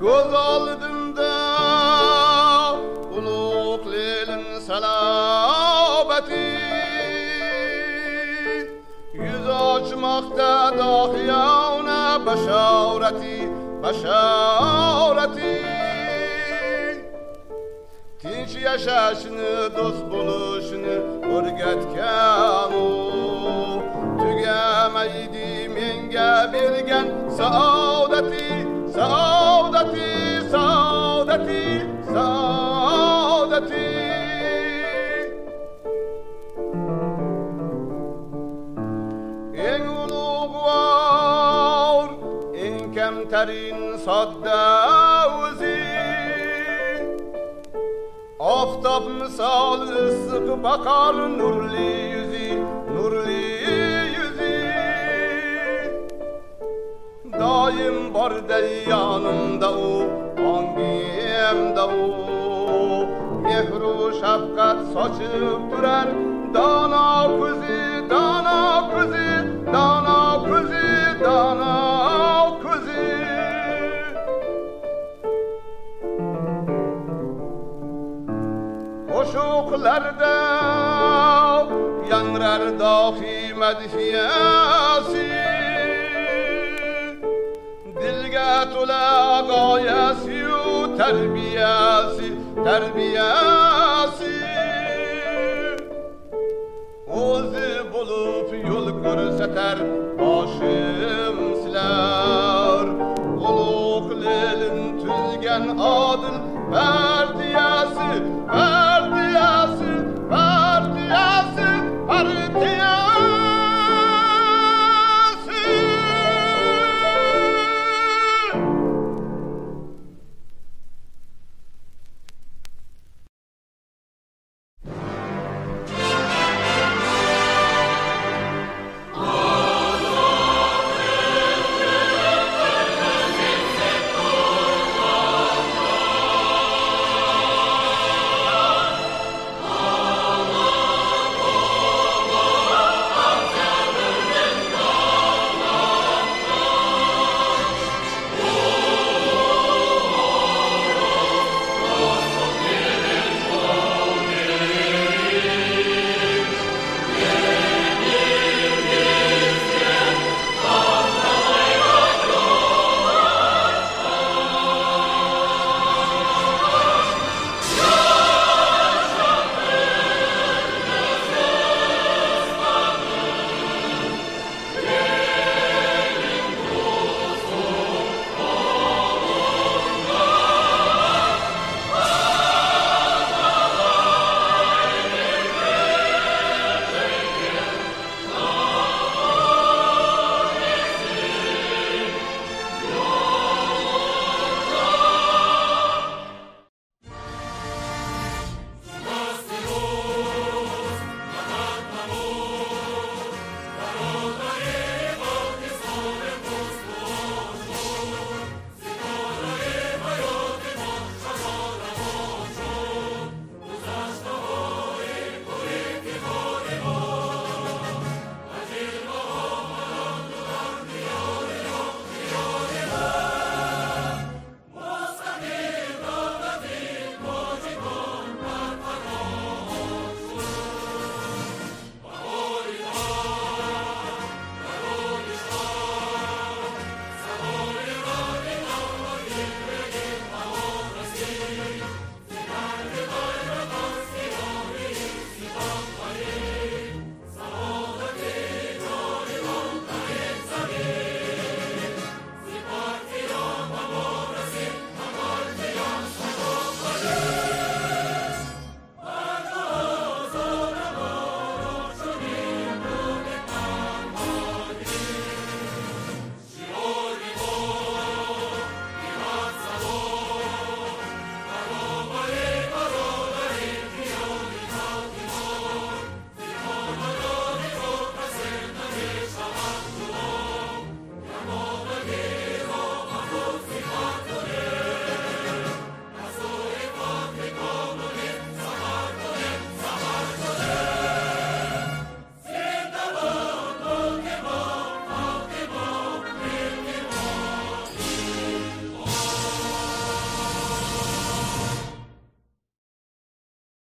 Göz aldımda ulug' lelin salobati Yuz ochmoqda dohiyona bashorati bashorati Tinch yashashni do'st bo'lishni o'rgatgan u tugamaydi menga bergan saodat Saadeti Saadeti. En ulug var En kemterin sadda uzi Aftab misal ısık bakar nurli yüzü Nurli yüzü. Daim var yanımda o Mehru şefkat saçıp durar Dana kuzi, dana kuzi, dana kuzi, dana kuzi. Koşuklarda yanrar dahi medhiyesi. Dilge tula gayesi terbiyesi, terbiyesi yol görseter başım siler. Uluk lelin tüzgen adın berdiyesi